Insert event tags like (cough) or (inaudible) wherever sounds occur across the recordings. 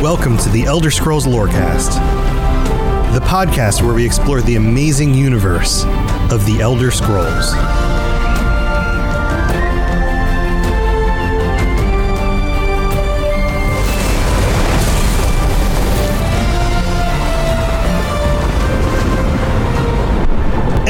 Welcome to the Elder Scrolls Lorecast, the podcast where we explore the amazing universe of the Elder Scrolls.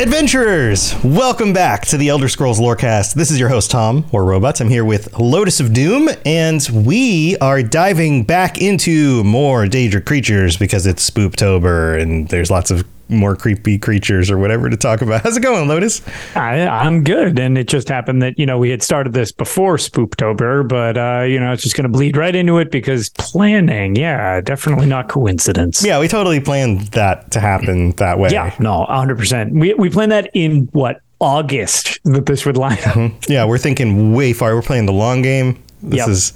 Adventurers, welcome back to the Elder Scrolls Lorecast. This is your host Tom, or Robots. I'm here with Lotus of Doom, and we are diving back into more Daedric creatures because it's Spooptober and there's lots of more creepy creatures or whatever to talk about. (laughs) How's it going, Lotus? I, I'm good, and it just happened that you know we had started this before Spooptober, but uh, you know it's just going to bleed right into it because planning. Yeah, definitely not coincidence. Yeah, we totally planned that to happen that way. Yeah, no, 100. percent We we planned that in what August that this would line up. Yeah, we're thinking way far. We're playing the long game. This Yep. is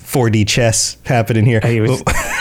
4D chess happening here. Hey, it was- (laughs)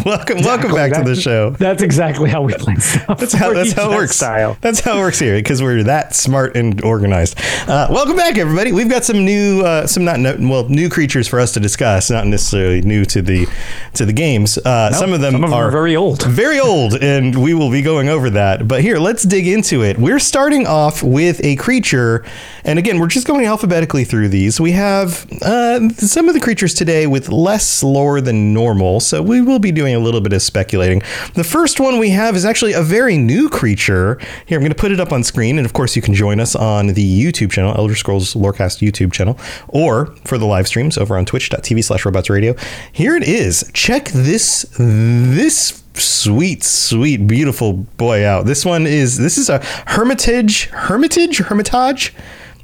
(laughs) welcome, welcome back to the show. That's exactly how we plan stuff. (laughs) That's how that's how it works. Style. That's how it works here because we're that smart and organized. Uh, welcome back, everybody. We've got some new, uh, some not no, well, new creatures for us to discuss. Not necessarily new to the to the games. Uh, some of them Some of them are are very old. very old, and we will be going over that. But here, let's dig into it. We're starting off with a creature, and again, we're just going alphabetically through these. We have uh, some of the creatures today with less lore than normal, so we will be doing a little bit of speculating. The first one we have is actually a very new creature. Here, I'm going to put it up on screen, and of course, you can join us on the YouTube channel, Elder Scrolls Lorecast YouTube channel, or for the live streams over on twitch.tv slash robots radio. Here it is. Check this this sweet, sweet, beautiful boy out. This one is this is a Hermitage, Hermitage, Hermitage,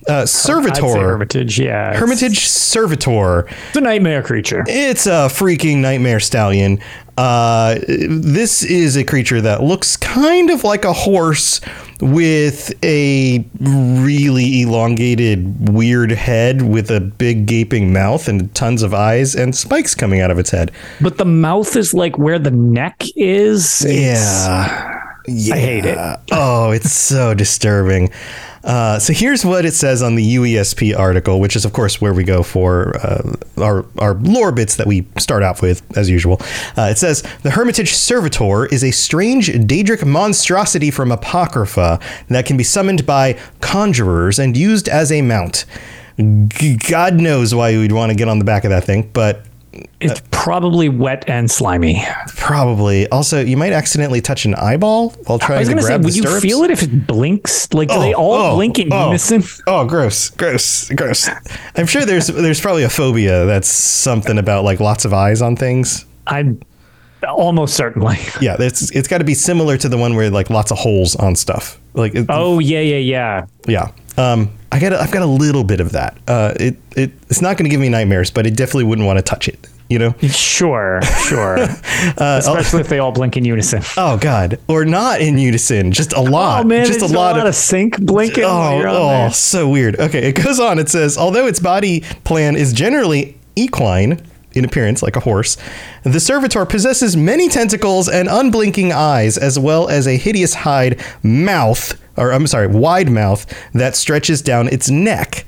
uh, Servitor, Hermitage. Yeah, Hermitage Servitor. It's a nightmare creature. It's a freaking nightmare stallion. Uh, this is a creature that looks kind of like a horse with a really elongated, weird head with a big gaping mouth and tons of eyes and spikes coming out of its head. But the mouth is like where the neck is. It's- Yeah. yeah. I hate it. Oh, it's so (laughs) disturbing. Uh, so here's what it says on the UESP article, which is of course where we go for uh, our our lore bits that we start out with as usual. Uh, it says the Hermitage Servitor is a strange Daedric monstrosity from Apocrypha that can be summoned by conjurers and used as a mount. G- God knows why we'd want to get on the back of that thing, but It's probably wet and slimy. probably also you might accidentally touch an eyeball while I trying was to gonna say, grab the would you feel it if it blinks? Like, do Oh, they all oh, blink in oh. unison? Oh, gross, gross, gross. I'm sure there's there's probably a phobia that's something about like lots of eyes on things. I'm almost certainly. (laughs) Yeah, it's it's got to be similar to the one where like lots of holes on stuff. Like it, Oh yeah, yeah, yeah. yeah. Um, I got a, I've got a little bit of that. Uh, it it it's not going to give me nightmares, but I definitely wouldn't want to touch it. You know? Sure, sure. (laughs) Especially if they all blink in unison. Oh God, or not in unison, just a lot, Oh man, just it's a lot, of. sync blinking. Oh, oh, so weird. Okay, it goes on. It says, although its body plan is generally equine in appearance, like a horse, the servitor possesses many tentacles and unblinking eyes, as well as a hideous hide mouth, or I'm sorry, wide mouth that stretches down its neck.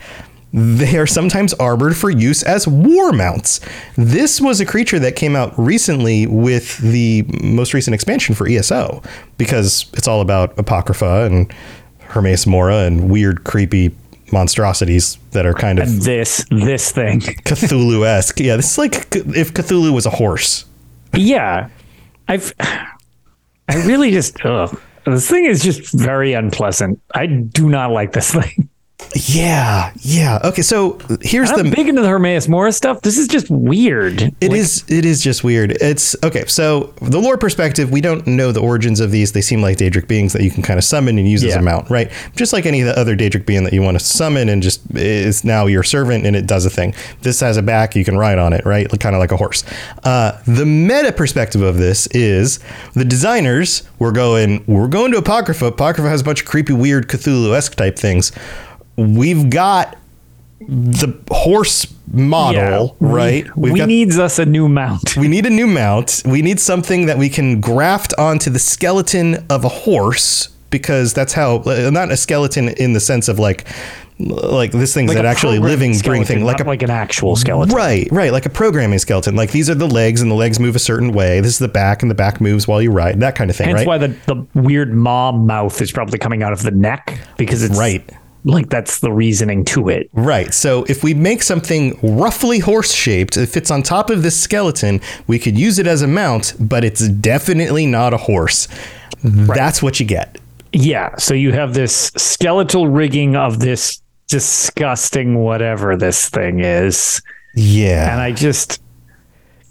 They are sometimes armored for use as war mounts. This was a creature that came out recently with the most recent expansion for ESO because it's all about Apocrypha and Hermaeus Mora and weird, creepy monstrosities that are kind of This this thing. (laughs) Cthulhu esque. Yeah, this is like if Cthulhu was a horse. Yeah, I've. I really just. Ugh. This thing is just very unpleasant. I do not like this (laughs) thing. Yeah, yeah. Okay, so here's I'm the big into the Hermaeus Mora stuff. This is just weird. It is. It is just weird. It's okay. So the lore perspective, we don't know the origins of these. They seem like Daedric beings that you can kind of summon and use as a mount, right? Just like any of the other Daedric being that you want to summon and just is now your servant and it does a thing. This has a back, you can ride on it, right? Kind of like a horse. Uh, the meta perspective of this is the designers were going. We're going to Apocrypha. Apocrypha has a bunch of creepy, weird Cthulhu esque type things. We've got the horse model, we- right? We've we got needs us a new mount. we need a new mount. We need something that we can graft onto the skeleton of a horse because that's how not a skeleton in the sense of like like this thing's Like that actually living skeleton, thing like a like an actual skeleton. Right, right, like a programming skeleton. Like these are the legs, and the legs move a certain way. This is the back, and the back moves while you ride. That kind of thing, Hence right? why the, the weird maw mouth is probably coming out of the neck because it's Right. Like that's the reasoning to it. Right. So if we make something roughly horse shaped, it fits on top of this skeleton, we could use it as a mount, but it's definitely not a horse. That's what you get. Yeah. So you have this skeletal rigging of this disgusting whatever this thing is, Yeah. and I just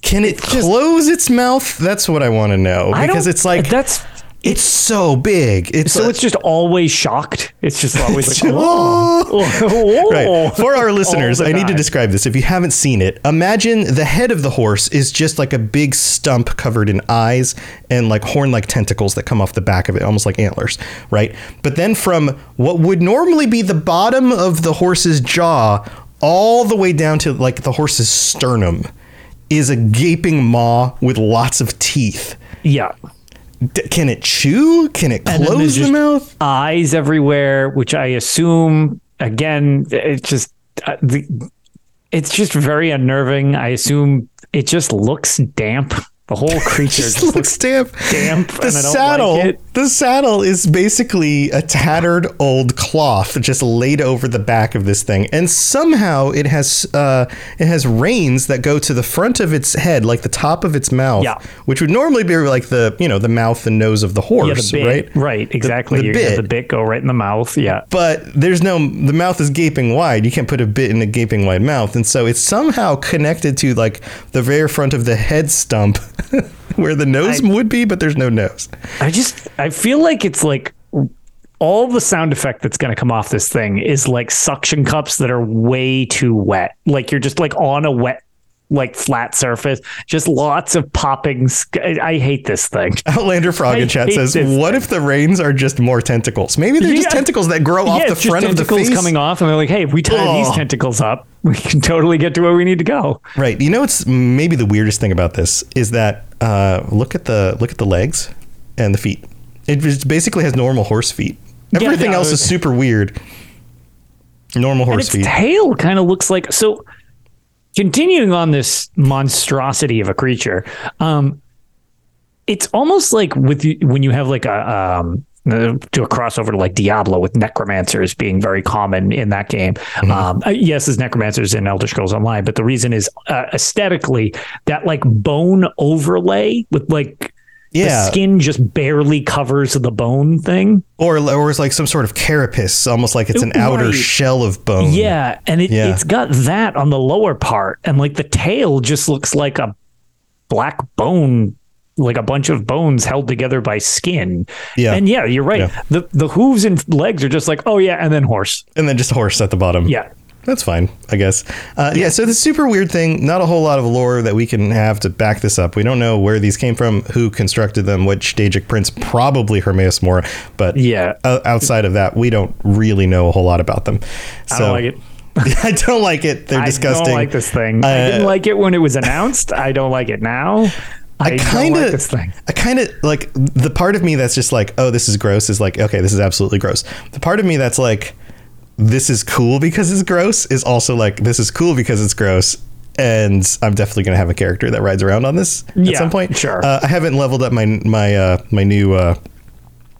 Can it just- close its mouth? That's what I want to know because it's like that's it's so big. It's so a- it's just always shocked. It's just always like just- oh, (laughs) Right. For our (laughs) listeners, I need to describe this. If you haven't seen it, imagine the head of the horse is just like a big stump covered in eyes and like horn like tentacles that come off the back of it, almost like antlers, right? But then from what would normally be the bottom of the horse's jaw all the way down to like the horse's sternum is a gaping maw with lots of teeth. Yeah. D- can it chew? Can it close the mouth? Eyes everywhere, which I assume again, it's just uh, the, it's just very unnerving. I assume it just looks damp. The whole (laughs) creature Just just, looks damp. damp, The and I don't saddle, like the saddle is basically a tattered old cloth just laid over the back of this thing, and somehow it has uh, it has reins that go to the front of its head, like the top of its mouth, Yeah. which would normally be like the you know the mouth and nose of the Yeah, horse, the bit, right? right? exactly. the have bit. the bit go right in the mouth. Yeah. But there's no the mouth is gaping wide. You can't put a bit in a gaping wide mouth, and so it's somehow connected to like the very front of the head stump. (laughs) (laughs) Where the nose I- would be, but there's no nose. I just I feel like it's like all the sound effect that's going to come off this thing is like suction cups that are way too wet. Like you're just like on a wet like flat surface, just lots of popping. sc- I, hate this thing. (laughs) Outlander Frog in chat says, "What if the reins are just more tentacles? Maybe they're just tentacles that grow off the it's front of the tentacles face." coming off, and they're like, "Hey, if we tie Oh. these tentacles up, we can totally get to where we need to go." Right. You know what's maybe the weirdest thing about this is that uh, look at the look at the legs and the feet. It just basically has normal horse feet. Yeah, Everything no, else is super weird. Normal and horse its feet. tail kind of looks like so continuing on this monstrosity of a creature um it's almost like with when you have like a um uh, to a crossover to like Diablo with necromancers being very common in that game. Mm-hmm. Um, uh, yes, there's necromancers in Elder Scrolls Online, but the reason is uh, aesthetically that like bone overlay with like Yeah. the skin just barely covers the bone thing. or or it's like some sort of carapace, almost like it's an Right. outer shell of bone. Yeah, and it, Yeah. it's got that on the lower part, and like the tail just looks like a black bone, like a bunch of bones held together by skin. Yeah. and yeah, you're right. Yeah. The the hooves and legs are just like, oh yeah, and then horse. And then just horse at the bottom. Yeah, That's fine, I guess. Uh, yeah. So the super weird thing, not a whole lot of lore that we can have to back this up. We don't know where these came from, who constructed them, which Daedric prince, probably Hermaeus Mora. But Yeah. outside of that, we don't really know a whole lot about them. So, I don't like it. (laughs) I don't like it. They're disgusting. I don't like this thing. I Uh, didn't like it when it was announced. I don't like it now. I, I kind like this thing. I kind of like the part of me that's just like, oh, this is gross. Is like, okay, this is absolutely gross. The part of me that's like, this is cool because it's gross is also like, this is cool because it's gross. And I'm definitely gonna have a character that rides around on this at some point. sure. Uh, I haven't leveled up my my uh, my new. Uh,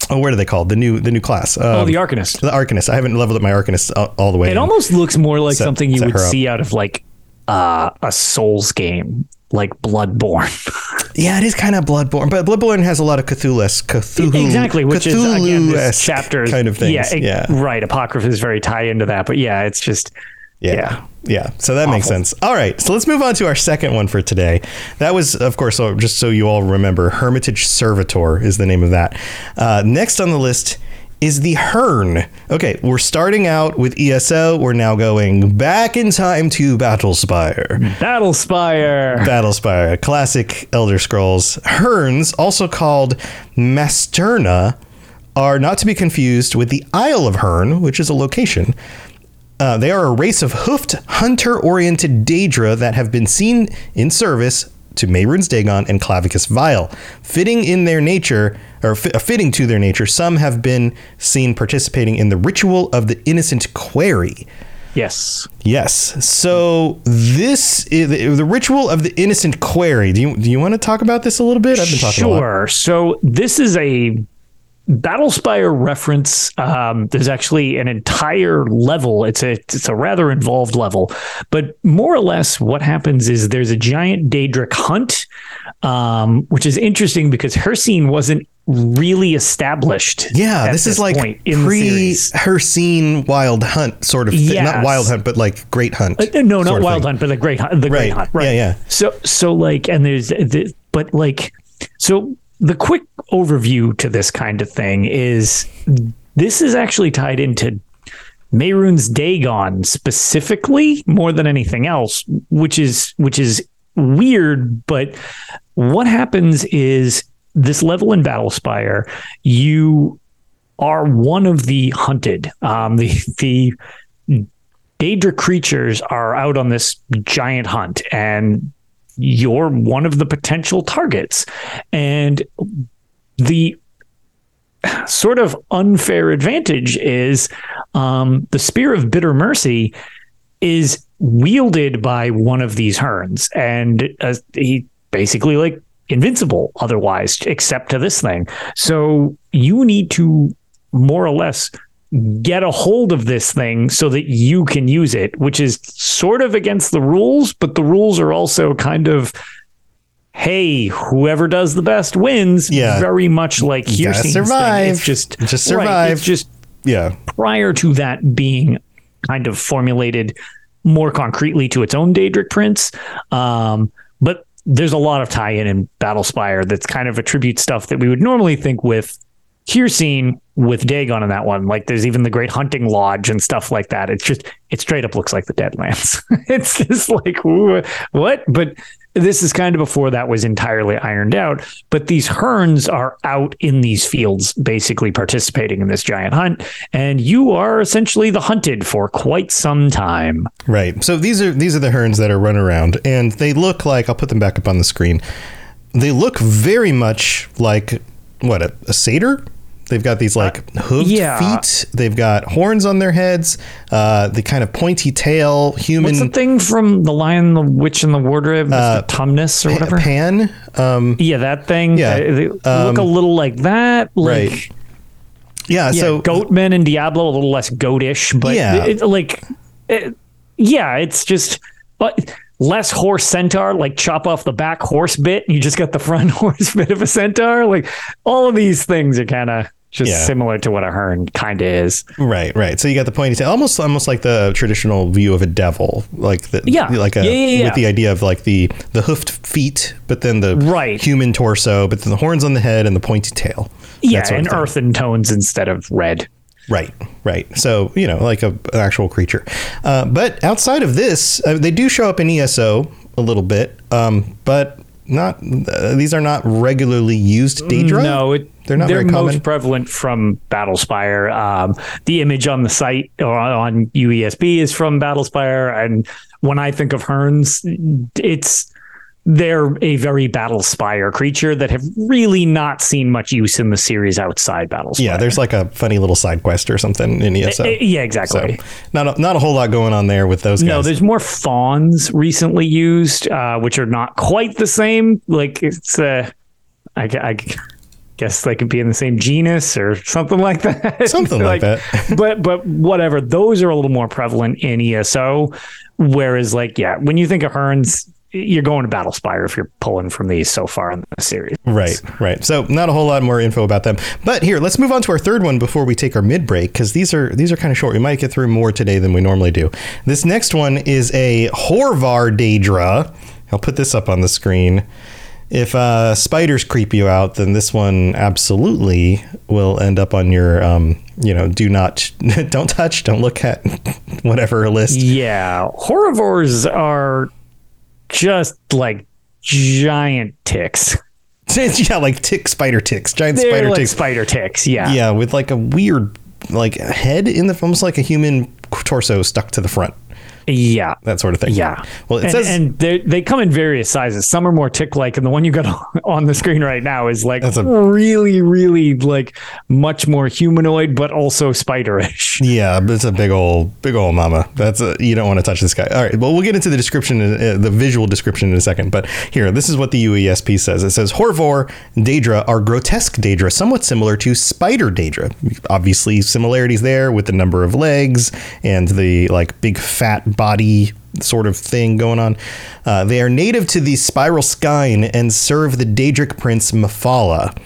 oh, what are they called? The new the new class. Um, Oh, the Arcanist. the Arcanist. I haven't leveled up my Arcanist all, all the way. It in. almost looks more like Set- something you would see out of like uh, a Souls game, like Bloodborne. (laughs) Yeah, it is kind of Bloodborne, but Bloodborne has a lot of Cthulhu, Cthulhu exactly, which is again this chapter kind of things. Yeah, it- yeah. right. Apocrypha is very tied into that, but yeah, it's just Yeah. Yeah. Yeah. So that makes sense. All right. So let's move on to our second one for today. That was, of course, so just so you all remember, Hermitage Servitor is the name of that. Uh, next on the list is the Herne. Okay. We're starting out with ESO. We're now going back in time to Battlespire. Battlespire. Battlespire, classic Elder Scrolls. Hernes, also called Masterna, are not to be confused with the Isle of Herne, which is a location. Uh, they are a race of hoofed, hunter-oriented Daedra that have been seen in service to Mehrunes Dagon and Clavicus Vile. Fitting in their nature, or fi- uh, fitting to their nature, some have been seen participating in the ritual of the innocent query. Yes. Yes. So this is the, ritual of the innocent query. Do you do you want to talk about this a little bit? I've been talking. Sure. So this is a Battlespire reference. Um, there's actually an entire level. It's a it's a rather involved level, but more or less, what happens is there's a giant Daedric hunt, um, which is interesting because Hircine wasn't really established. Yeah, at this, is like point in the pre Hircine wild hunt sort of thing. Not wild hunt, but like great hunt. Uh, no, not Wild. Hunt, but the Great Hunt. The Right. Great Hunt. Right. Yeah, yeah. So, so like, and there's, the, but like, so the quick overview to this kind of thing is this is actually tied into Mehrunes Dagon specifically more than anything else, which is which is weird. But what happens is this level in Battlespire, you are one of the hunted. Um, the the Daedra creatures are out on this giant hunt, and you're one of the potential targets. And the sort of unfair advantage is um, the Spear of Bitter Mercy is wielded by one of these hernes, and uh, he basically like invincible otherwise, except to this thing. So you need to more or less get a hold of this thing so that you can use it, which is sort of against the rules, but the rules are also kind of hey, whoever does the best wins. Yeah. Very much like You here gotta survive. Thing. It's just Just right, survive. it's just Yeah. prior to that being kind of formulated more concretely to its own Daedric prince. Um, but there's a lot of tie-in in Battlespire that's kind of attribute stuff that we would normally think with Hircine with Dagon in that one. Like there's even the Great Hunting Lodge and stuff like that. It's just it straight up looks like the Deadlands. (laughs) it's just like what? But this is kind of before that was entirely ironed out. But these hernes are out in these fields, basically participating in this giant hunt, and you are essentially the hunted for quite some time. Right. So these are these are the hernes that are run around, and they look like I'll put them back up on the screen. They look very much like what a, a satyr. They've got these like hooved yeah. feet. They've got horns on their heads. Uh, the kind of pointy tail, human What's the thing from the Lion, the Witch, and the Wardrobe? Uh, Tumnus or whatever. pan. Um, yeah, that thing. Yeah, Uh, they look um, a little like that. Like, right. yeah. Yeah, So Goatman and Diablo a little less goatish, but Yeah. it, like, it- yeah, it's just but less horse centaur. Like chop off the back horse bit, and you just got the front (laughs) horse bit of a centaur. Like all of these things are kind of just Yeah. similar to what a herne kind of is. Right, right. So you got the pointy tail, almost, almost like the traditional view of a devil, like the, Yeah. like a, Yeah, yeah, with the idea of like the the hoofed feet, but then the Right. human torso, but then the horns on the head and the pointy tail. Yeah, and earthen tones instead of red. Right, right. So you know, like a, an actual creature. Uh, but outside of this, uh, they do show up in ESO a little bit, um, but not. Uh, these are not regularly used Daedra. No, it, They're not they're very common. most prevalent from Battlespire. Um, the image on the site or on UESP is from Battlespire, and when I think of Hernes, it's they're a very Battlespire creature that have really not seen much use in the series outside Battlespire. Yeah, there's like a funny little side quest or something in ESO. Uh, yeah, so exactly. not a, not a whole lot going on there with those guys. No, there's more fawns recently used, uh, which are not quite the same. Like it's, uh, I, I guess they could be in the same genus or something like that. (laughs) Something like that. (laughs) but but whatever. Those are a little more prevalent in ESO. Whereas, like, yeah, when you think of Hernes, you're going to Battlespire if you're pulling from these so far in the series. Right, right. So not a whole lot more info about them. But here, let's move on to our third one before we take our mid break because these are these are kind of short. We might get through more today than we normally do. This next one is a Hoarvor Daedra. I'll put this up on the screen. If uh, spiders creep you out, then this one absolutely will end up on your, um, you know, do not, (laughs) don't touch, don't look at, (laughs) whatever list. Yeah, horrivores are just like giant ticks. (laughs) yeah, like tick spider ticks, giant They're spider like ticks. spider ticks. Yeah. Yeah, with like a weird like head in the almost like a human torso stuck to the front. Yeah. That sort of thing. Yeah. Well, it and, says and they they come in various sizes. Some are more tick like, and the one you got (laughs) on the screen right now is like a- really, really like much more humanoid, but also spiderish. (laughs) yeah, but it's a big old big old mama. That's a, you don't want to touch this guy. All right, well we'll get into the description, uh, the visual description in a second. But here, this is what the UESP says. It says Hoarvor Daedra are grotesque Daedra, somewhat similar to Spider Daedra. Obviously, similarities there with the number of legs and the like big fat body sort of thing going on. Uh, they are native to the Spiral Skein and serve the Daedric prince Mephala.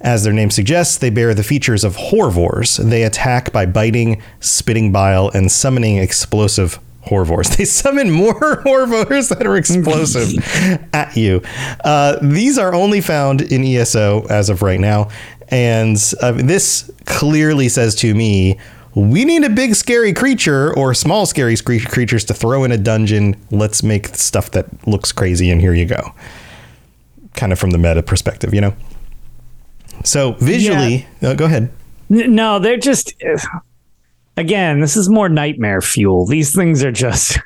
As their name suggests, they bear the features of Hoarvors. They attack by biting, spitting bile, and summoning explosive Hoarvors. (laughs) They summon more (laughs) Hoarvors that are explosive (laughs) at you. Uh, these are only found in ESO as of right now. And uh, this clearly says to me, we need a big scary creature or small scary creatures to throw in a dungeon. Let's make stuff that looks crazy, and here you go. Kind of from the meta perspective, you know? So visually, uh, go ahead. No, they're just (sighs) again, this is more nightmare fuel. These things are just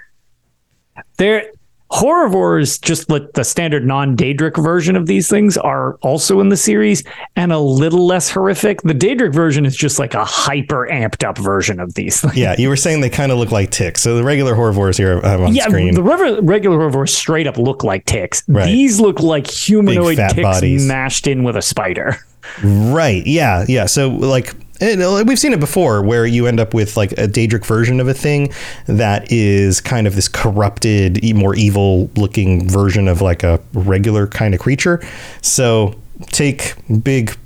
(laughs) they're horrivores just like the standard non-daedric version of these things are also in the series and a little less horrific. The daedric version is just like a hyper amped up version of these things. Yeah, you were saying they kind of look like ticks. So the regular hoarvors here have on Yeah, screen. the regular, regular horrivores straight up look like ticks. Right. These look like humanoid ticks bodies. mashed in with a spider. Right. Yeah. Yeah. So like. And, uh, We've seen it before where you end up with like a Daedric version of a thing that is kind of this corrupted, more evil looking version of like a regular kind of creature. So take big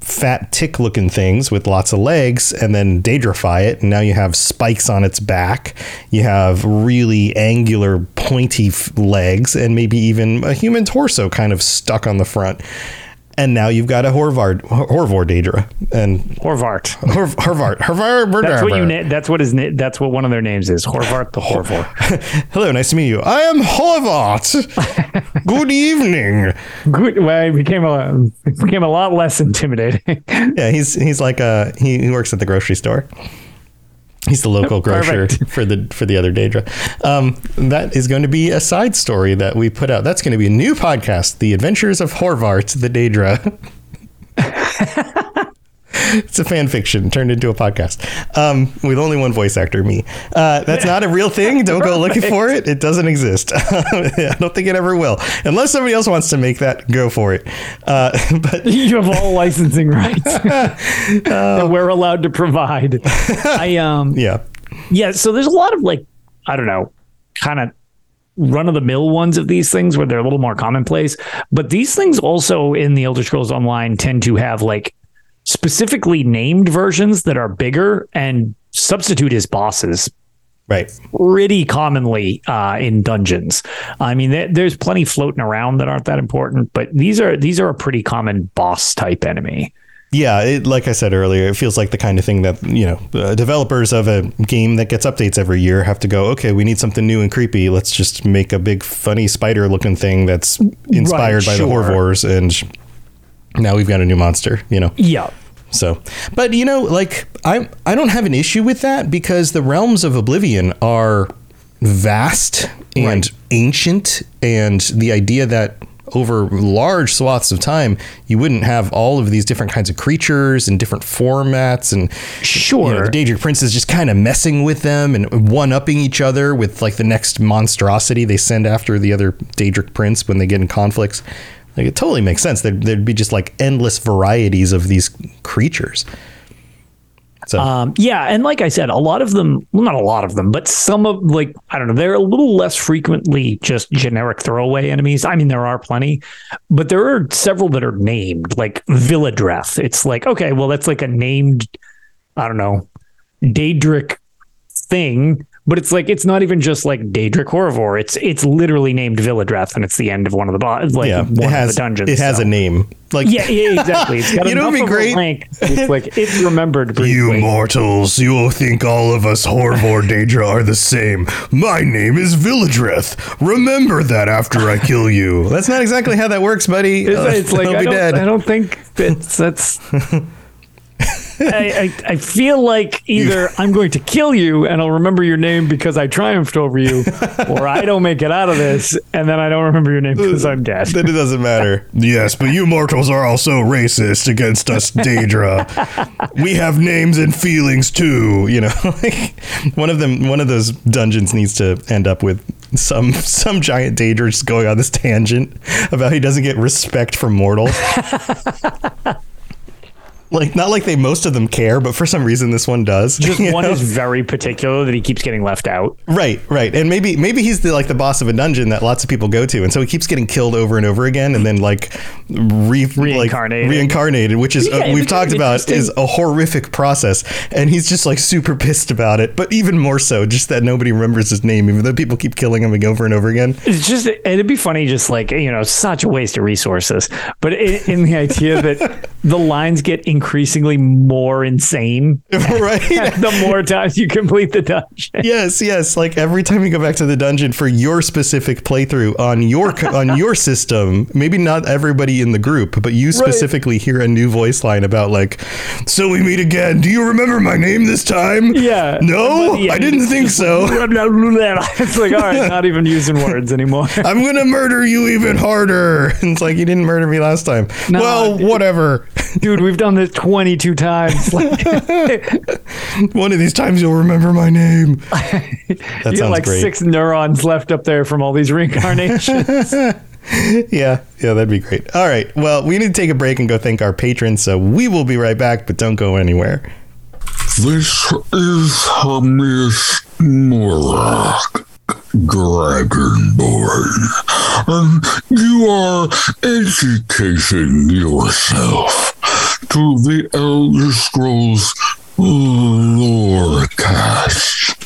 fat tick looking things with lots of legs and then daedrify it and now you have spikes on its back you have really angular pointy f- legs and maybe even a human torso kind of stuck on the front and now you've got a Horvard, Hoarvor Daedra, and Horvart. Hor, Horvard, Horvard. That's what you. Na- that's what his. Na- that's what one of their names is. Horvart the Hoarvor. (laughs) Hello, nice to meet you. I am Horvat. (laughs) Good evening. Good. Well, he became a became a lot less intimidating. Yeah, he's he's like a he, he works at the grocery store. He's the local grocer Perfect. for the for the other Daedra. Um, that is going to be a side story that we put out. That's going to be a new podcast, The Adventures of Horvart, the Daedra. (laughs) it's a fan fiction turned into a podcast um, with only one voice actor, me. Uh, that's not a real thing. (laughs) Don't go looking for it. It doesn't exist. (laughs) I don't think it ever will. Unless somebody else wants to make that, go for it. Uh, (laughs) but you have all licensing rights that we're allowed to provide. I um yeah. yeah. So there's a lot of like I don't know, kind of run of the mill ones of these things where they're a little more commonplace. But these things also in the Elder Scrolls Online tend to have like specifically named versions that are bigger and substitute as bosses Right. pretty commonly uh, in dungeons. I mean, there, there's plenty floating around that aren't that important, but these are these are a pretty common boss type enemy. Yeah, it, like I said earlier, it feels like the kind of thing that you know uh, developers of a game that gets updates every year have to go. Okay, we need something new and creepy. Let's just make a big funny spider-looking thing that's inspired by sure. the Hoarvors, and now we've got a new monster. You know, Yeah. So, but you know, like I I don't have an issue with that because the realms of Oblivion are vast and Right. ancient, and the idea that over large swaths of time you wouldn't have all of these different kinds of creatures and different formats and Sure. you know, the Daedric Prince is just kind of messing with them and one upping each other with like the next monstrosity they send after the other Daedric Prince when they get in conflicts. Like it totally makes sense. There'd, there'd be just like endless varieties of these creatures. So Um, yeah, and like I said, a lot of them, well, not a lot of them, but some of like I don't know, they're a little less frequently just generic throwaway enemies. I mean, there are plenty, but there are several that are named, like Villadreth. It's like okay, well, that's like a named, I don't know, Daedric thing, but it's like it's not even just like Daedric Horrivore. It's it's literally named Villadreth, and it's the end of one of the bo- like yeah, one it has of the dungeons. it has so. a name. Like Yeah, yeah, exactly. It's got (laughs) You know enough what'd be of a great? rank. It's (laughs) like it's remembered. You mortals, you will think all of us Hoarvor Daedra are the same. My name is Villadreth. Remember that after I kill you. That's not exactly how that works, buddy. It's, Uh, it's (laughs) like I don't, dead. I don't think it's that's. I, I, I feel like (laughs) either I'm going to kill you and I'll remember your name because I triumphed over you, (laughs) or I don't make it out of this and then I don't remember your name because I'm dead. then it doesn't matter. Yes, but you mortals are also racist against us, Daedra. (laughs) we have names and feelings too. You know, like one of them, one of those dungeons needs to end up with some some giant Daedra just going on this tangent about he doesn't get respect from mortals. Like not like they most of them care, but for some reason this one does. Just (laughs) one know? is very particular that he keeps getting left out. Right, right, and maybe maybe he's the like the boss of a dungeon that lots of people go to, and so he keeps getting killed over and over again, and then like re- Reincarnated. like, reincarnated, which is Yeah, uh, we've talked about is a horrific process, and he's just like super pissed about it, but even more so, just that nobody remembers his name, even though people keep killing him over and over again. It's just it'd be funny, just like you know, such a waste of resources. But in, in the idea that (laughs) the lines get increasingly more insane (laughs) right? (laughs) the more times you complete the dungeon. Yes, yes. Like every time you go back to the dungeon for your specific playthrough on your on (laughs) your system, maybe not everybody in the group, but you specifically hear a new voice line about like, "So we meet again. Do you remember my name this time?" Yeah. No, I didn't think so. It's like, all right, not even using words anymore. I'm gonna murder you even harder. It's like you didn't murder me last time. No, well, whatever. Dude, we've done this 22 times. (laughs) One of these times you'll remember my name. That (laughs) you sounds got like great. six neurons left up there from all these (laughs) reincarnations. Yeah, yeah, that'd be great. All right. Well, we need to take a break and go thank our patrons, so we will be right back, but don't go anywhere. This is Hermaeus Mora, Dragonborn, and you are educating yourself to the Elder Scrolls uh, Lorecast.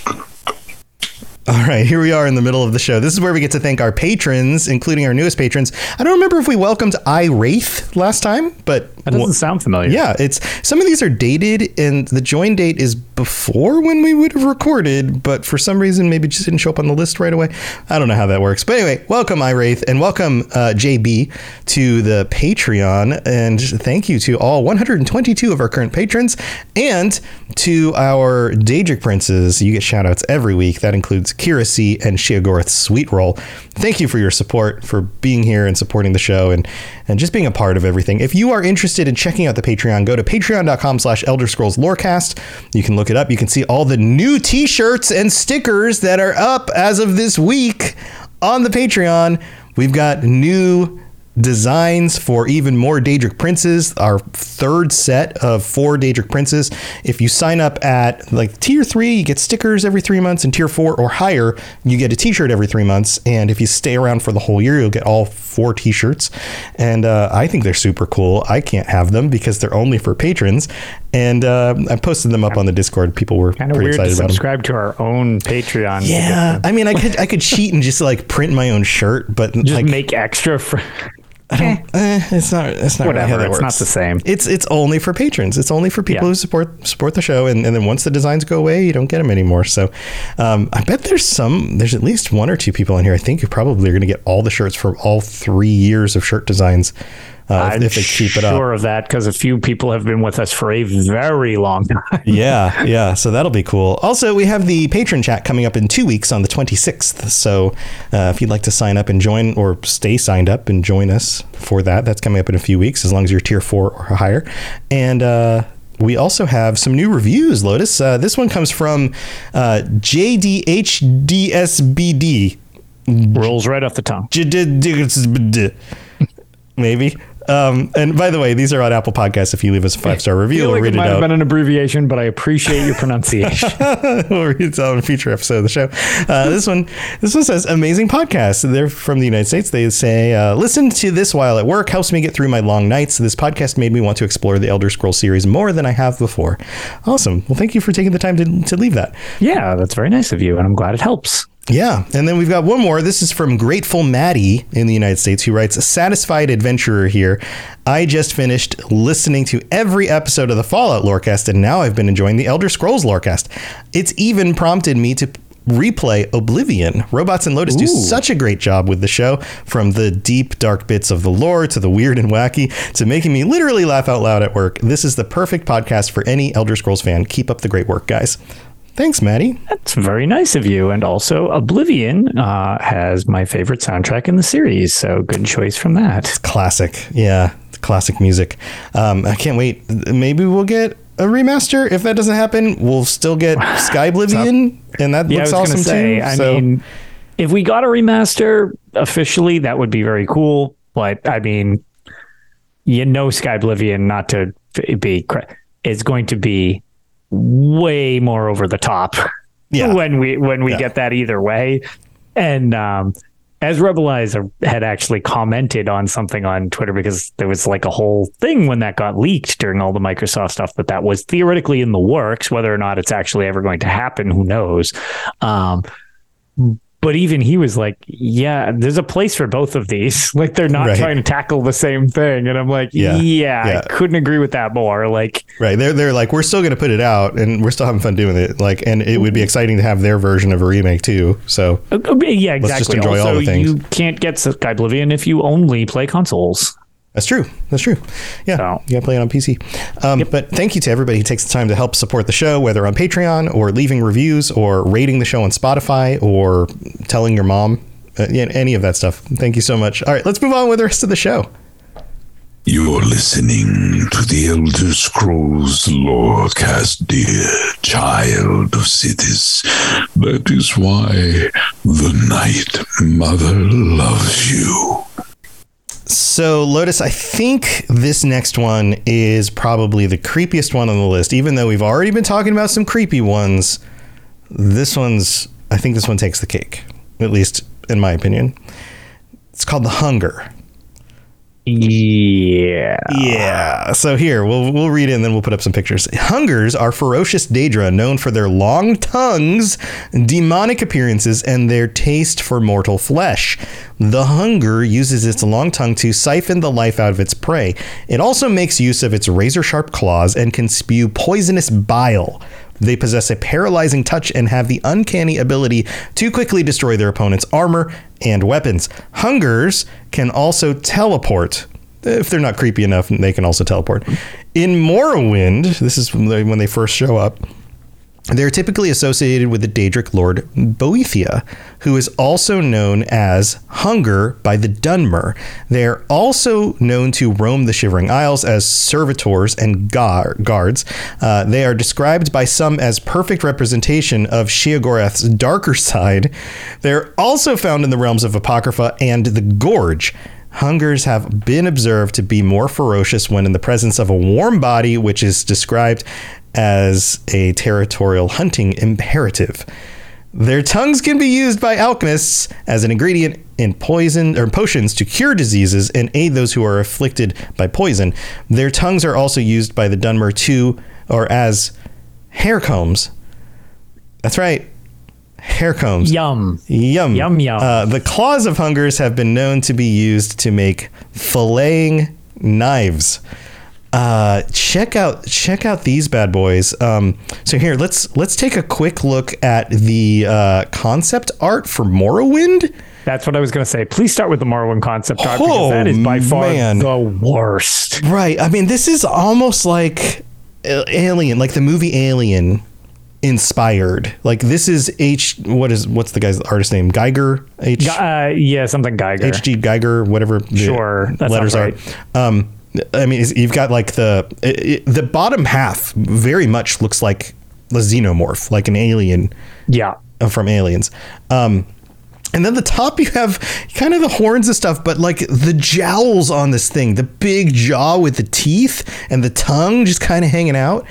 All right, here we are in the middle of the show. This is where we get to thank our patrons, including our newest patrons. I don't remember if we welcomed I Wraith last time, but That doesn't sound familiar. yeah, it's some of these are dated, and the join date is before when we would have recorded, but for some reason maybe just didn't show up on the list right away. I don't know how that works, but anyway, welcome I Wraith and welcome uh, JB to the Patreon, and thank you to all 122 of our current patrons and to our Daedric princes. You get shout outs every week. That includes Kira C and Shiagorth Sweet Roll. Thank you for your support, for being here and supporting the show and and just being a part of everything. If you are interested in checking out the Patreon, go to patreon.com slash Elder Scrolls Lorecast. You can look it up. You can see all the new t-shirts and stickers that are up as of this week on the Patreon. We've got new designs for even more Daedric Princes, our third set of four Daedric Princes. If you sign up at like tier three, you get stickers every three months, and tier four or higher, you get a t shirt every three months. And if you stay around for the whole year, you'll get all four t shirts. And uh, I think they're super cool. I can't have them because they're only for patrons. And uh, I posted them up on the Discord. People were Kind of pretty weird to excited about them. subscribe to our own Patreon. Yeah. I mean, I could I could cheat and just like print my own shirt, but Just like, make extra for eh, it's not it's not whatever. that It's not the same. It's it's only for patrons. It's only for people Yeah. who support support the show, and, and then once the designs go away, you don't get them anymore. So, um, I bet there's some. There's at least one or two people in here. I think who probably are going to get all the shirts for all three years of shirt designs uh, I'm if they keep it up. sure of that because a few people have been with us for a very long (laughs) time. yeah, yeah. So that'll be cool. Also, we have the patron chat coming up in two weeks on the 26th. So uh, if you'd like to sign up and join or stay signed up and join us for that, that's coming up in a few weeks as long as you're tier four or higher. And, uh, we also have some new reviews, Lotus. Uh, this one comes from uh, JDHDSBD. Rolls right off the tongue. Maybe. Um, and by the way, these are on Apple Podcasts. If you leave us a five star review, we'll like read it it might have been an abbreviation, but I appreciate your pronunciation. (laughs) we'll read it out in a future episode of the show. Uh, this one, this one says amazing podcast. They're from the United States. They say uh, listen to this while at work helps me get through my long nights. This podcast made me want to explore the Elder Scroll series more than I have before. Awesome. Well, thank you for taking the time to, to leave that. yeah, that's very nice of you, and I'm glad it helps. Yeah, and then we've got one more. This is from Grateful Maddie in the United States, who writes, A "Satisfied adventurer here. I just finished listening to every episode of the Fallout Lorecast, and now I've been enjoying the Elder Scrolls Lorecast. It's even prompted me to." Replay Oblivion. Robots and Lotus do such a great job with the show, from the deep, dark bits of the lore to the weird and wacky to making me literally laugh out loud at work. This is the perfect podcast for any Elder Scrolls fan. Keep up the great work, guys. Thanks, Maddie. That's very nice of you. And also, Oblivion uh, has my favorite soundtrack in the series, so good choice from that. classic yeah classic music um i can't wait maybe we'll get a remaster if that doesn't happen we'll still get (laughs) Skyblivion and that Yeah, I looks was awesome say. too I so mean, if we got a remaster officially, that would be very cool. But I mean, you know, Skyblivion not to be is going to be way more over the top. Yeah. when we when we Yeah. get that either way, and um, as Rebelzize had actually commented on something on Twitter because there was like a whole thing when that got leaked during all the Microsoft stuff that that was theoretically in the works. Whether or not it's actually ever going to happen, who knows? Um, but even he was like, "Yeah, there's a place for both of these. (laughs) Like they're not Right. trying to tackle the same thing." And I'm like, Yeah. "Yeah, Yeah. I couldn't agree with that more." Like, right they're, they're like we're still going to put it out and we're still having fun doing it like and it would be exciting to have their version of a remake too so Uh, uh, Yeah, exactly. just enjoy all also, the things. you can't get Skyblivion if you only play consoles. That's true. That's true. Yeah, So- you got to play it on PC. Um, But thank you to everybody who takes the time to help support the show, whether on Patreon or leaving reviews or rating the show on Spotify or telling your mom. Uh, yeah, any of that stuff. Thank you so much. All right, let's move on with the rest of the show. You're listening to the Elder Scrolls Lorecast, dear child of cities. That is why the Night Mother loves you. So, Lotus, I think this next one is probably the creepiest one on the list. Even though we've already been talking about some creepy ones, this one's, I think this one takes the cake, at least in my opinion. It's called The Hunger. Yeah. Yeah. So here we'll we'll read it and then we'll put up some pictures. Hungers are ferocious Daedra known for their long tongues, demonic appearances, and their taste for mortal flesh. The hunger uses its long tongue to siphon the life out of its prey. It also makes use of its razor sharp claws and can spew poisonous bile. They possess a paralyzing touch and have the uncanny ability to quickly destroy their opponent's armor and weapons. Hungers can also teleport. If they're not creepy enough, they can also teleport. In Morrowind, this is when they, first show up. They're typically associated with the Daedric lord Boethiah, who is also known as Hunger by the Dunmer. They are also known to roam the Shivering Isles as servitors and gar- guards. Uh, they are described by some as perfect representation of Sheogorath's darker (laughs) side. They're also found in the realms of Apocrypha and the Gorge. Hungers have been observed to be more ferocious when in the presence of a warm body, which is described as a territorial hunting imperative. Their tongues can be used by alchemists as an ingredient in poison or potions to cure diseases and aid those who are afflicted by poison. Their tongues are also used by the Dunmer to or as hair combs. That's right. Hair combs. Yum. Yum. Yum, yum. Uh, the claws of hungers have been known to be used to make filleting knives. Uh, check out check out these bad boys. Um, so here, let's let's take a quick look at the uh, concept art for Morrowind. That's what I was going to say. Please start with the Morrowind concept art Oh, because that is by far man. the worst. Right. I mean, this is almost like uh, Alien, like the movie Alien inspired. Like this is H. What is what's the guy's artist name? Geiger. H. Uh, yeah, something Geiger. H.G. Geiger, whatever Sure, letters sounds are. Um, I mean, you've got like the it, the bottom half very much looks like the xenomorph, like an alien Yeah. uh, from Aliens. Um, And then the top, you have kind of the horns and stuff, but like the jowls on this thing, the big jaw with the teeth and the tongue just kind of hanging out.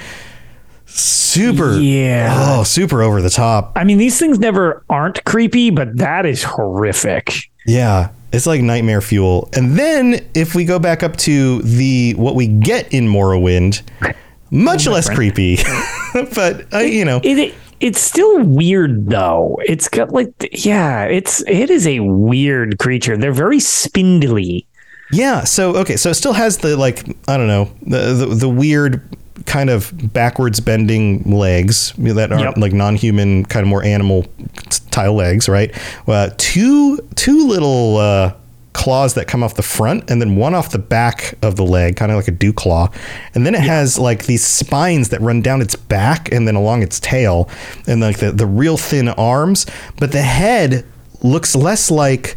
Super, Yeah. oh, super over the top. I mean, these things never aren't creepy, but that is horrific. Yeah, it's like nightmare fuel. And then if we go back up to the what we get in Morrowind, (laughs) much less creepy, (laughs) but uh, you know, It, it it's still weird though. It's got like yeah, it's it is a weird creature. They're very spindly. Yeah. So okay. So it still has the like I don't know the the, the weird kind of backwards bending legs that aren't Yep. like non-human kind of more animal style legs right? Uh, two two little uh, claws that come off the front and then one off the back of the leg kind of like a dew claw. And then it has like these spines that run down its back and then along its tail and like the, the real thin arms but the head looks less like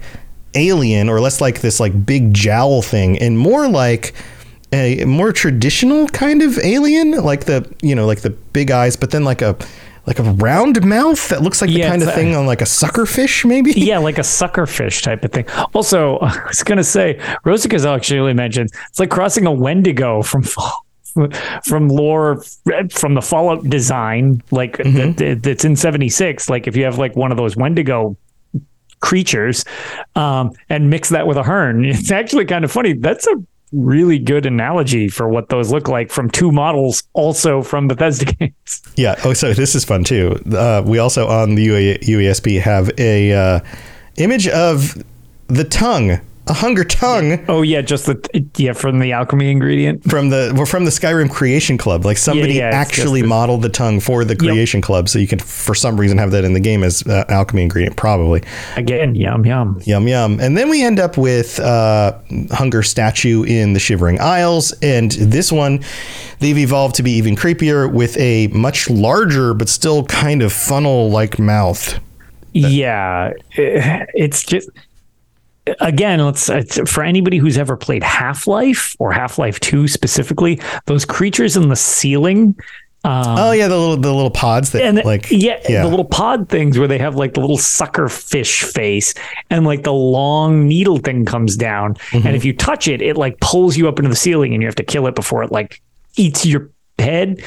alien or less like this like big jowl thing and more like a more traditional kind of alien like the you know like the big eyes but then like a like a round mouth that looks like the kind of thing on like a sucker fish maybe (laughs) Yeah, like a sucker fish type of thing. Also, (laughs) I was gonna say, Rosika's actually mentioned it's like crossing a Wendigo from (laughs) from lore from the Fallout design, like that, that's in '76. Like if you have like one of those Wendigo creatures um, and mix that with a herne, it's actually kind of funny. That's a really good analogy for what those look like from two models, also from Bethesda (laughs) games. yeah oh so this is fun too uh, we also on the UESP have a uh, image of the tongue a hunger tongue Oh yeah, just the yeah from the alchemy ingredient. from the we're from the Skyrim Creation Club. Like somebody yeah, it's actually the- modeled the tongue for the Creation Club, so you can for some reason have that in the game as uh, alchemy ingredient, probably. Again, yum yum. Yum yum. And then we end up with uh, Hunger statue in the Shivering Isles, and this one they've evolved to be even creepier with a much larger but still kind of funnel like mouth. Yeah, it's just again, let's it's, for anybody who's ever played Half Life or Half Life Two specifically, those creatures in the ceiling. Um, Oh yeah, the little the little pods that and like yeah, yeah. the little pod things where they have like the little sucker fish face and like the long needle thing comes down Mm-hmm. and if you touch it it like pulls you up into the ceiling and you have to kill it before it like eats your head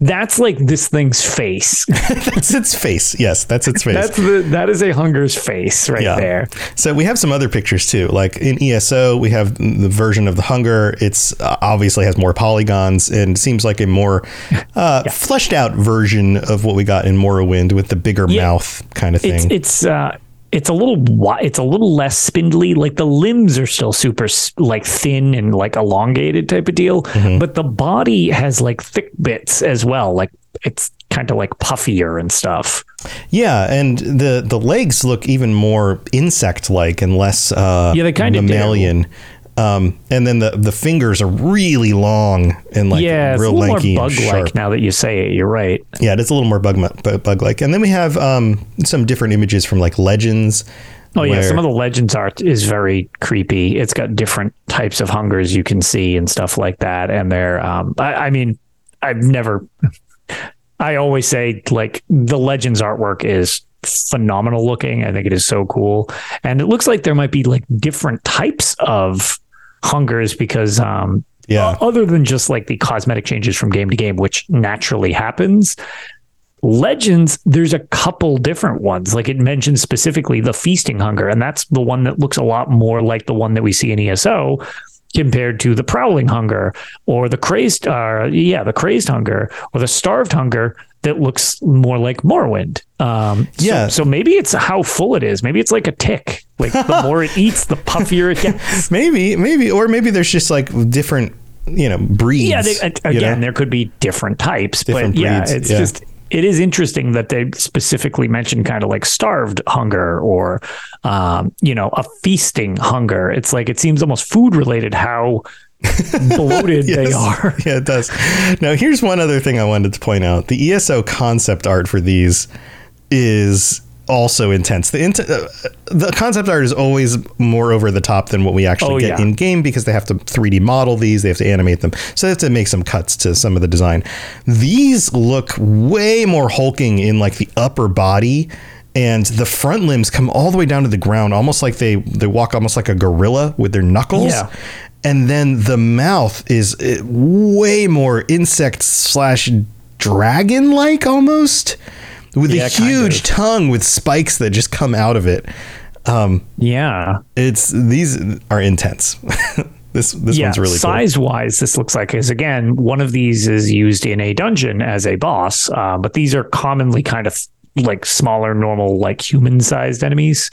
that's like this thing's face (laughs) that's its face. Yes, that's its face. that's the that is a hunger's face right Yeah. there So we have some other pictures too. Like in ESO, we have the version of the hunger. It's uh, obviously has more polygons and seems like a more uh, (laughs) fleshed out version of what we got in Morrowind with the bigger Yeah. mouth kind of it's thing. it's uh it's a little it's a little less spindly like the limbs are still super like thin and like elongated type of deal Mm-hmm. but the body has like thick bits as well like it's kind of like puffier and stuff yeah, and the the legs look even more insect like and less uh, Yeah, they kinda do. mammalian. Um, and then the the fingers are really long and like yeah it's real more lanky and bug sharp. like now that you say it you're right Yeah, it's a little more bug bug like. And then we have um, some different images from like legends. oh yeah some of the legends art is very creepy it's got different types of hungers you can see and stuff like that and they're um i, I mean i've never I always say like the Legends artwork is phenomenal looking. I think it is so cool. And it looks like there might be like different types of hungers because um Yeah. other than just like the cosmetic changes from game to game which naturally happens Legends, there's a couple different ones. Like it mentions specifically the feasting hunger, and that's the one that looks a lot more like the one that we see in ESO compared to the prowling hunger or the crazed uh yeah the crazed hunger or the starved hunger that looks more like Morrowind. Um, so- Yeah. So, maybe it's how full it is. Maybe it's like a tick. Like the (laughs) more it eats, the puffier it gets. (laughs) Maybe, maybe, or maybe there's just like different, you know, breeds. Yeah. They, uh, you again, know? there could be different types, Different but yeah, it's yeah. just it is interesting that they specifically mentioned kind of like starved hunger or um, you know a feasting hunger. It's like it seems almost food related how (laughs) bloated they are. (laughs) Yeah, it does. Now, here's one other thing I wanted to point out: the ESO concept art for these is also intense. The int- uh, the concept art is always more over the top than what we actually Oh, get yeah. in game because they have to 3D model these, they have to animate them, so they have to make some cuts to some of the design. These look way more hulking in like the upper body and the front limbs come all the way down to the ground, almost like they they walk almost like a gorilla with their knuckles. Yeah. And then the mouth is uh, way more insect slash dragon like almost, with Yeah, a kind huge of. tongue with spikes that just come out of it. Um, Yeah. it's these are intense. (laughs) this this yeah, one's really cool. size wise, this looks like is again one of these is used in a dungeon as a boss, uh, but these are commonly kind of like smaller, normal, like human sized enemies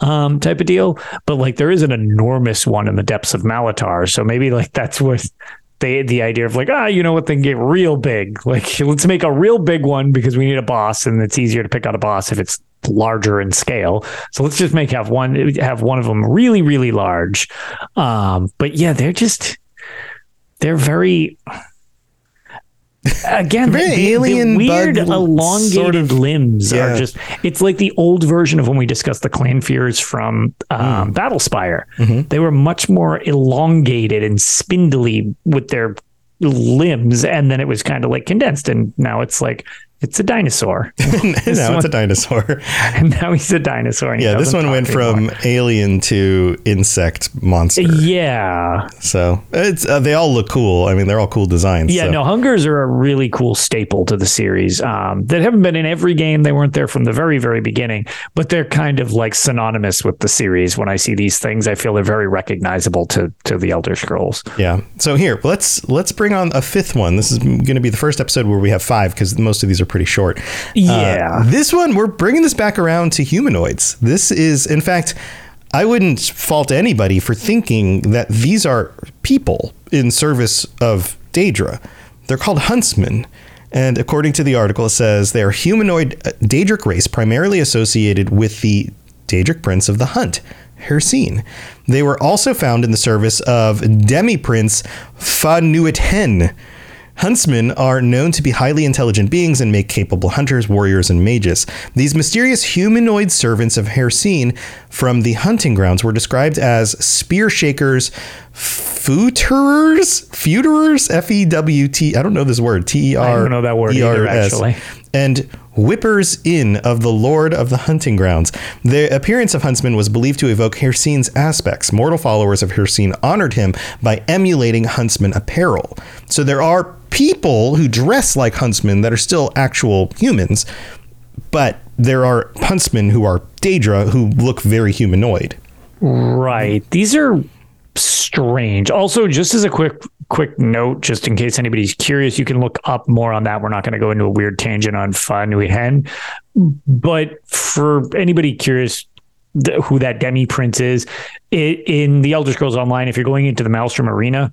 um, type of deal. But like there is an enormous one in the depths of Malatar, so maybe like that's worth they the idea of like ah you know what? They can get real big. Like (laughs) let's make a real big one because we need a boss and it's easier to pick out a boss if it's larger in scale. So let's just make have one have one of them really really large. Um but yeah they're just they're very again the, the alien weird elongated sort of- limbs yeah. are just it's like the old version of when we discussed the clannfears from um, Battlespire. They were much more elongated and spindly with their limbs and then it was kind of like condensed and now it's like it's a dinosaur (laughs) (laughs) now it's a dinosaur. (laughs) and now he's a dinosaur Yeah, this one went from anymore. alien to insect monster. yeah So it's uh, they all look cool. I mean, they're all cool designs. Yeah, so. no, hungers are a really cool staple to the series um, that haven't been in every game. They weren't there from the very, very beginning, but they're kind of like synonymous with the series. When I see these things, I feel they're very recognizable to to the Elder Scrolls. Yeah. So here, let's let's bring on a fifth one. This is going to be the first episode where we have five because most of these are pretty short. Yeah. Uh, this one we're bringing this back around to humanoids. This is, in fact, I wouldn't fault anybody for thinking that these are people in service of Daedra. They're called huntsmen. And according to the article, it says they are humanoid uh, Daedric race primarily associated with the Daedric Prince of the Hunt, Hircine. They were also found in the service of Demi Prince Fa-Nuit-Hen. Huntsmen are known to be highly intelligent beings and make capable hunters, warriors, and mages. These mysterious humanoid servants of Hircine from the hunting grounds were described as spear shakers, fewterers, fewterers, F E W T. I don't know this word. T E I R. don't know that word either, actually. And whippers in of the Lord of the Hunting Grounds. The appearance of Huntsman was believed to evoke Hircine's aspects. Mortal followers of Hircine honored him by emulating Huntsman apparel. So there are people who dress like huntsmen that are still actual humans, but there are huntsmen who are Daedra who look very humanoid. Right. These are strange. Also, just as a quick quick note, just in case anybody's curious, you can look up more on that. We're not going to go into a weird tangent on Fa-Nuit-Hen, but for anybody curious th- who that Demi Prince is, it, in the Elder Scrolls Online, if you're going into the Maelstrom Arena,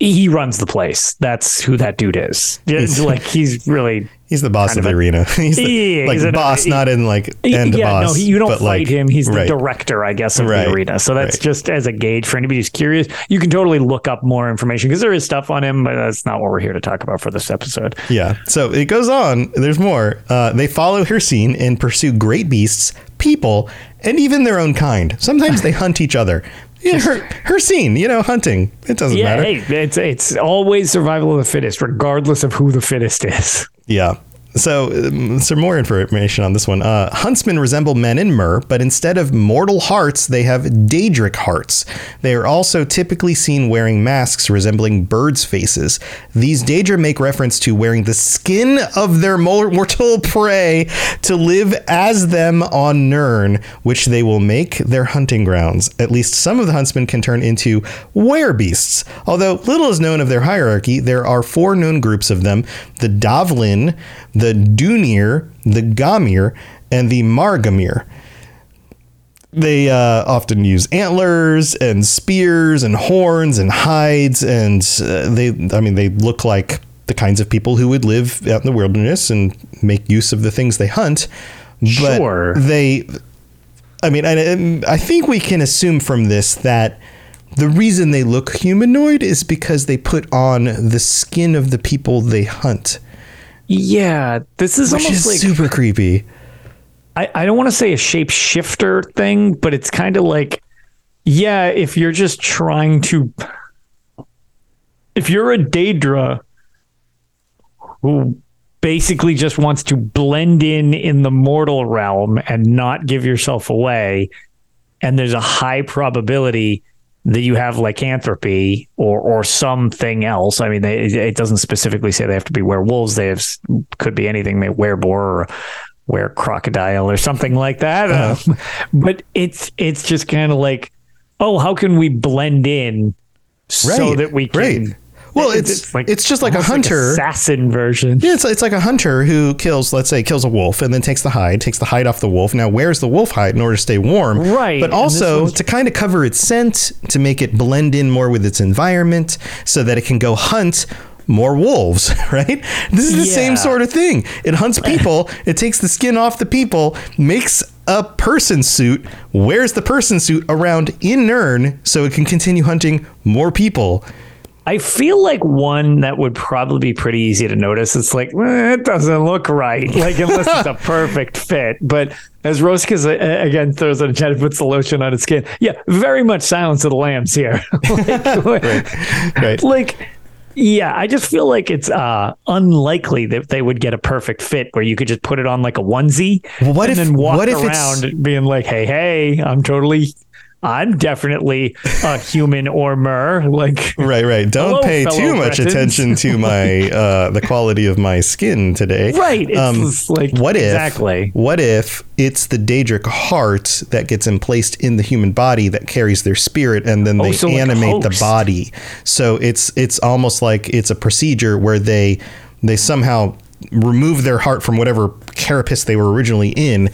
he runs the place. That's who that dude is. It's like he's really He's the boss Kind of the a- arena. (laughs) He's the, Yeah, like he's boss, not in like end yeah, boss. no, you don't fight like- him. He's the right. director, I guess, of Right, the arena. So that's right. just as a gauge for anybody who's curious. You can totally look up more information because there is stuff on him, but that's not what we're here to talk about for this episode. Yeah. So it goes on. There's more. Uh, they follow Hircine and pursue great beasts, people, and even their own kind. Sometimes they (laughs) hunt each other. Yeah, her, Hircine, you know, hunting. It doesn't Yeah, matter. hey, it's it's always survival of the fittest, regardless of who the fittest is. Yeah. So, um, some more information on this one. Uh, huntsmen resemble men in mer, but instead of mortal hearts, they have Daedric hearts. They are also typically seen wearing masks resembling birds' faces. These Daedra make reference to wearing the skin of their mortal prey to live as them on Nirn, which they will make their hunting grounds. At least some of the huntsmen can turn into werebeasts. Although little is known of their hierarchy, there are four known groups of them the Davlin, the Dunir, the Gamir, and the Margamir. They uh, often use antlers and spears and horns and hides, and uh, they, I mean, they look like the kinds of people who would live out in the wilderness and make use of the things they hunt. But Sure. they, I mean, I, I think we can assume from this that the reason they look humanoid is because they put on the skin of the people they hunt, Yeah, this is which almost is like super creepy. I, I don't want to say a shapeshifter thing, but it's kind of like, yeah, if you're just trying to, if you're a Daedra who basically just wants to blend in in the mortal realm and not give yourself away and there's a high probability that you have lycanthropy or or something else. I mean, they, it doesn't specifically say they have to be werewolves. They have could be anything, maybe wereboar or were crocodile or something like that. Uh, um, but it's it's just kind of like, oh, how can we blend in so Right, that we can? right. Well, it's it's just like a hunter. assassin version. Yeah, it's, it's like a hunter who kills, let's say, kills a wolf and then takes the hide, takes the hide off the wolf. Now wears the wolf hide in order to stay warm. Right, But also to kind of cover its scent, to make it blend in more with its environment so that it can go hunt more wolves, (laughs) right? This is the same sort of thing. It hunts (laughs) people, it takes the skin off the people, makes a person suit, wears the person suit around in Nirn so it can continue hunting more people. I feel like one that would probably be pretty easy to notice. It's like eh, it doesn't look right, like unless it's a (laughs) perfect fit. But as Roskas again throws on a jet and puts the lotion on its skin, yeah, very much Silence of the Lambs here. (laughs) like, Right. like, yeah, I just feel like it's uh, unlikely that they would get a perfect fit where you could just put it on like a onesie Well, what and if- then walk what if it's- around being like, "Hey, hey, I'm totally." I'm definitely a human or mer. Like, Right, right. Don't Hello, pay too much Bretons. attention to my (laughs) uh the quality of my skin today. Right. It's just like what if exactly. what if it's the Daedric heart that gets emplaced in the human body that carries their spirit and then they Oh, so like animate the body. So it's it's almost like it's a procedure where they they somehow remove their heart from whatever carapace they were originally in,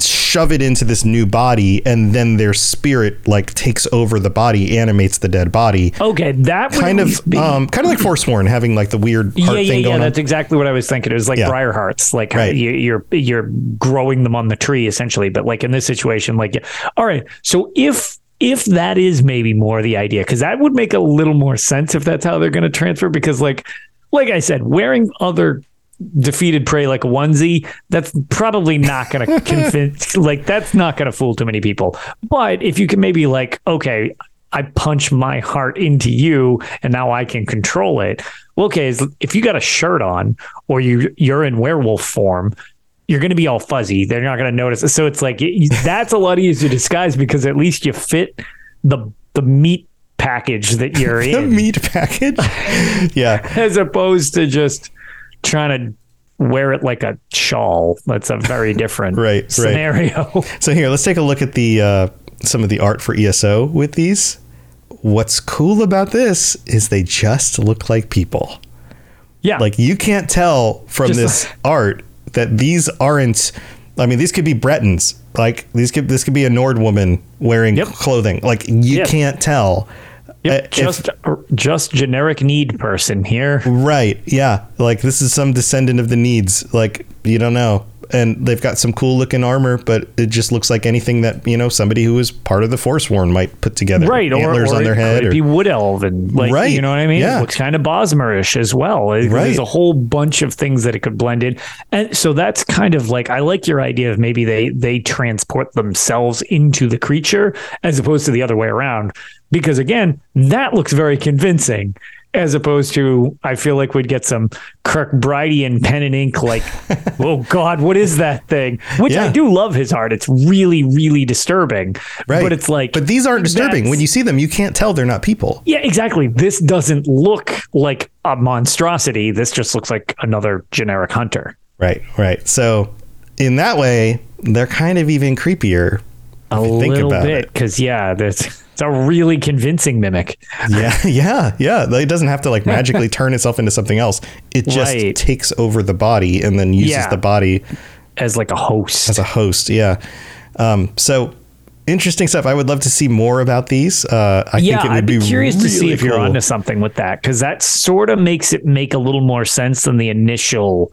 shove it into this new body, and then their spirit like takes over the body, animates the dead body Okay, that would kind of be, um kind of like Forsworn having like the weird yeah, heart yeah, yeah. That's on. exactly what I was thinking. It was like Yeah. briar hearts, like Right. you, you're you're growing them on the tree essentially. But like in this situation, like yeah. all right. So if if that is maybe more the idea, because that would make a little more sense if that's how they're going to transfer. Because like like I said, wearing other defeated prey like a onesie that's probably not going (laughs) to convince like that's not going to fool too many people. But if you can maybe like okay i punch my heart into you and now i can control it. Well, okay if you got a shirt on or you you're in werewolf form you're going to be all fuzzy. They're not going to notice. So it's like that's a lot easier to disguise because at least you fit the the meat package that you're (laughs) in. the meat package. (laughs) yeah. as opposed to just trying to wear it like a shawl. That's a very (laughs) different Right, right. scenario. (laughs) So here, let's take a look at the uh, some of the art for ESO with these. What's cool about this is they just look like people. yeah. Like you can't tell from Just this (laughs) art that these aren't. I mean, these could be Bretons. Like these could this could be a Nord woman wearing Yep. clothing. Like you Yep. can't tell. Yep, Uh, if- just just generic Nede person here. Right. Yeah. Like this is some descendant of the Nedes. Like you don't know. And they've got some cool looking armor, but it just looks like anything that you know somebody who is part of the force Forsworn might put together. Right, or, antlers or on their head. or- be wood elven, like Right, you know what I mean. yeah. It looks kind of Bosmerish as well. It- Right. There's a whole bunch of things that it could blend in, and so that's kind of like I like your idea of maybe they they transport themselves into the creature as opposed to the other way around, because again, that looks very convincing. As opposed to, I feel like we'd get some Kirkbridean pen and ink, like, (laughs) oh God, what is that thing? Which I do love his art. It's really, really disturbing. right. But it's like, but these aren't disturbing. When you see them, you can't tell they're not people. yeah, exactly. This doesn't look like a monstrosity. This just looks like another generic hunter. Right. Right. So in that way, they're kind of even creepier. A you think little about bit, it. because yeah, that's (laughs) it's a really convincing mimic. Yeah, (laughs) yeah, yeah. It doesn't have to like (laughs) magically turn itself into something else. It just Right. takes over the body and then uses Yeah. the body as like a host. as a host. Yeah. Um, so interesting stuff. I would love to see more about these. Uh, I yeah, think it would I'd be, curious to see really if you're onto something with that because that sort of makes it make a little more sense than the initial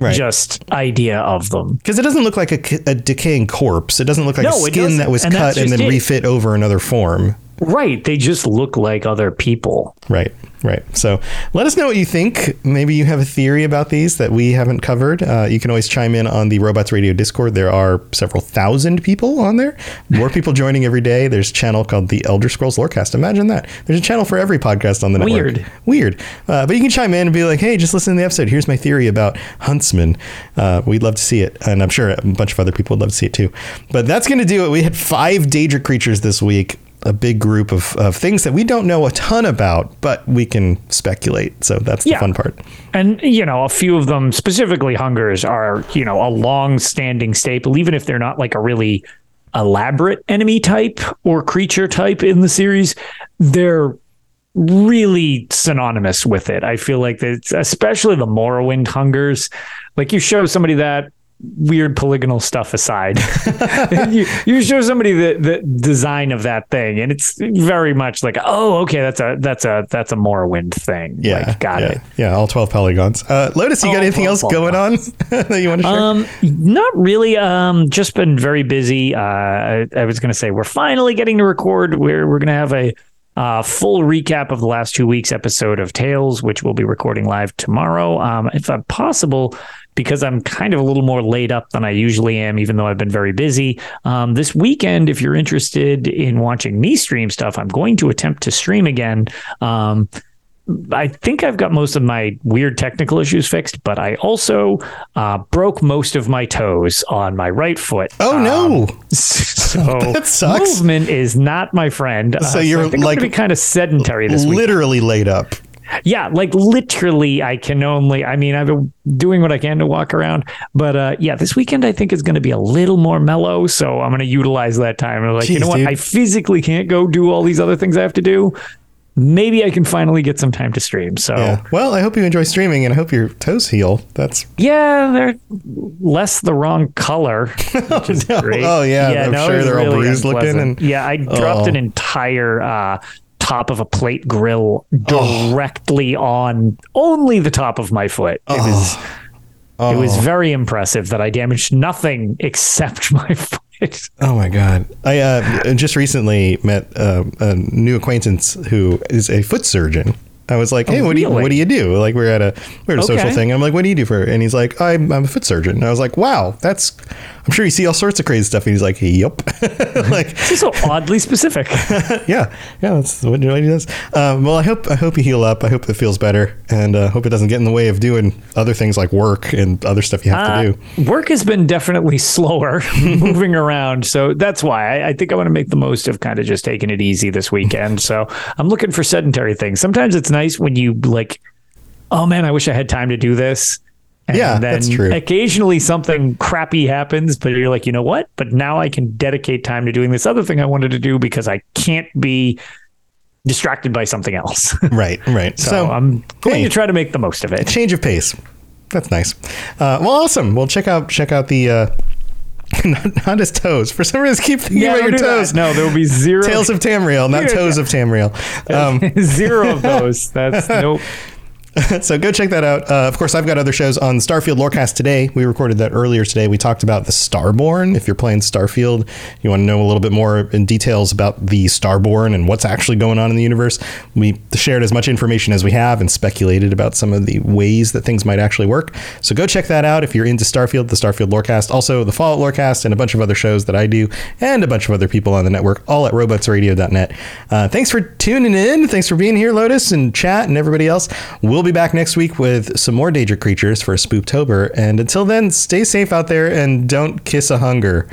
Right. just idea of them. because it doesn't look like a, a decaying corpse. It doesn't look like No, a skin that was And cut and then it. refit over another form. Right. They just look like other people. Right. Right. So let us know what you think. Maybe you have a theory about these that we haven't covered. Uh, you can always chime in on the Robots Radio Discord. There are several thousand people on there. More people joining every day. There's a channel called the Elder Scrolls Lorecast. Imagine that. There's a channel for every podcast on the network. Weird. Weird. Uh, but you can chime in and be like, hey, just listen to the episode. Here's my theory about Huntsman. Uh, we'd love to see it. And I'm sure a bunch of other people would love to see it too. But that's going to do it. We had five Daedric creatures this week a big group of, of things that we don't know a ton about, but we can speculate. So that's the Yeah. fun part. And you know, a few of them, specifically hungers, are you know a long-standing staple, even if they're not like a really elaborate enemy type or creature type in the series. They're really synonymous with it. I feel like that, especially the Morrowind hungers. Like you show somebody that weird polygonal stuff aside, (laughs) you, you show somebody the the design of that thing, and it's very much like, oh, okay, that's a that's a that's a Morrowind thing. Yeah. like, got yeah, it. Yeah, all 12 polygons. Uh, Lotus, you got All anything 12 else going on (laughs) that you want to share? Um, not really. Um, just been very busy. Uh, I, I was going to say we're finally getting to record. We're we're going to have a uh, full recap of the last two weeks episode of Tales, which we'll be recording live tomorrow. Um, if possible, because I'm kind of a little more laid up than I usually am, even though I've been very busy. Um, this weekend, if you're interested in watching me stream stuff, I'm going to attempt to stream again. Um, I think I've got most of my weird technical issues fixed, but I also uh, broke most of my toes on my right foot. oh, no. (laughs) So That sucks. movement is not my friend. Uh, So you're think like- I'm gonna be kind of sedentary this week. Literally laid up. Yeah, like literally, I can only. I mean, I've been doing what I can to walk around, but uh, yeah, this weekend I think is going to be a little more mellow. So I'm going to utilize that time. I'm like, you know what? dude. I physically can't go do all these other things I have to do. Maybe I can finally get some time to stream. So Yeah. Well, I hope you enjoy streaming and I hope your toes heal. That's Yeah, they're less the wrong color, (laughs) which is no. great. Oh, yeah, I'm it sure they're all bruised looking and- yeah, I dropped Oh. an entire uh, top of a plate grill directly on only the top of my foot. It was it was Oh. very impressive that I damaged nothing (laughs) except my foot. Oh my god! I uh, just recently met uh, a new acquaintance who is a foot surgeon. I was like, "Hey, what do you really? what do you do?" Like we are at a we are at a social thing. And I'm like, "What do you do for?" And he's like, "I'm, I'm a foot surgeon." And I was like, "Wow, that's." I'm sure you see all sorts of crazy stuff. And he's like, "Yep." (laughs) like, This is so (laughs) oddly specific. (laughs) yeah, yeah, that's what he does. Um, well, I hope I hope you heal up. I hope it feels better, and uh, hope it doesn't get in the way of doing other things like work and other stuff you have Uh, to do. work has been definitely slower moving around. So that's why I, I think I want to make the most of kind of just taking it easy this weekend. So I'm looking for sedentary things. Sometimes it's nice when you like, oh man, I wish I had time to do this. And Yeah, then that's true. Occasionally something crappy happens, but you're like, you know what? But now I can dedicate time to doing this other thing I wanted to do because I can't be distracted by something else. (laughs) Right, right. so, I'm going hey. to try to make the most of it. change of pace. That's nice. Uh, well, awesome. Well, check out check out the uh, (laughs) not, not his toes. For some reason, I keep thinking Yeah, about your do that. toes. No, there will be zero Tales of Tamriel, not (laughs) toes of Tamriel. (laughs) Um, Zero of those. That's nope. (laughs) so go check that out. Uh, of course, I've got other shows on Starfield Lorecast today. We recorded that earlier today. We talked about the Starborn. If you're playing Starfield, you want to know a little bit more in details about the Starborn and what's actually going on in the universe. We shared as much information as we have and speculated about some of the ways that things might actually work. So go check that out if you're into Starfield, the Starfield Lorecast, also the Fallout Lorecast, and a bunch of other shows that I do, and a bunch of other people on the network, all at robotsradio.net. Uh, thanks for tuning in. Thanks for being here, Lotus and chat and everybody else. We'll be back next week with some more Danger creatures for Spooktober. And until then, stay safe out there and don't kiss a hunger.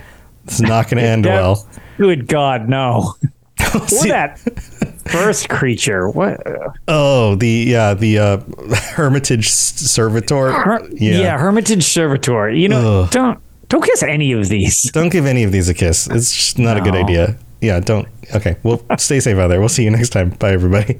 It's not going (laughs) to end Yeah. well. Good God, no. (laughs) What that first creature? What? Oh, the yeah, the uh, (laughs) Hermitage Servitor. Her- yeah. Hermitage Servitor. You know, Ugh. don't don't kiss any of these. Don't give any of these a kiss. It's just not a good idea. Yeah, don't. Okay, well, stay safe out there. We'll see you next time. Bye, everybody.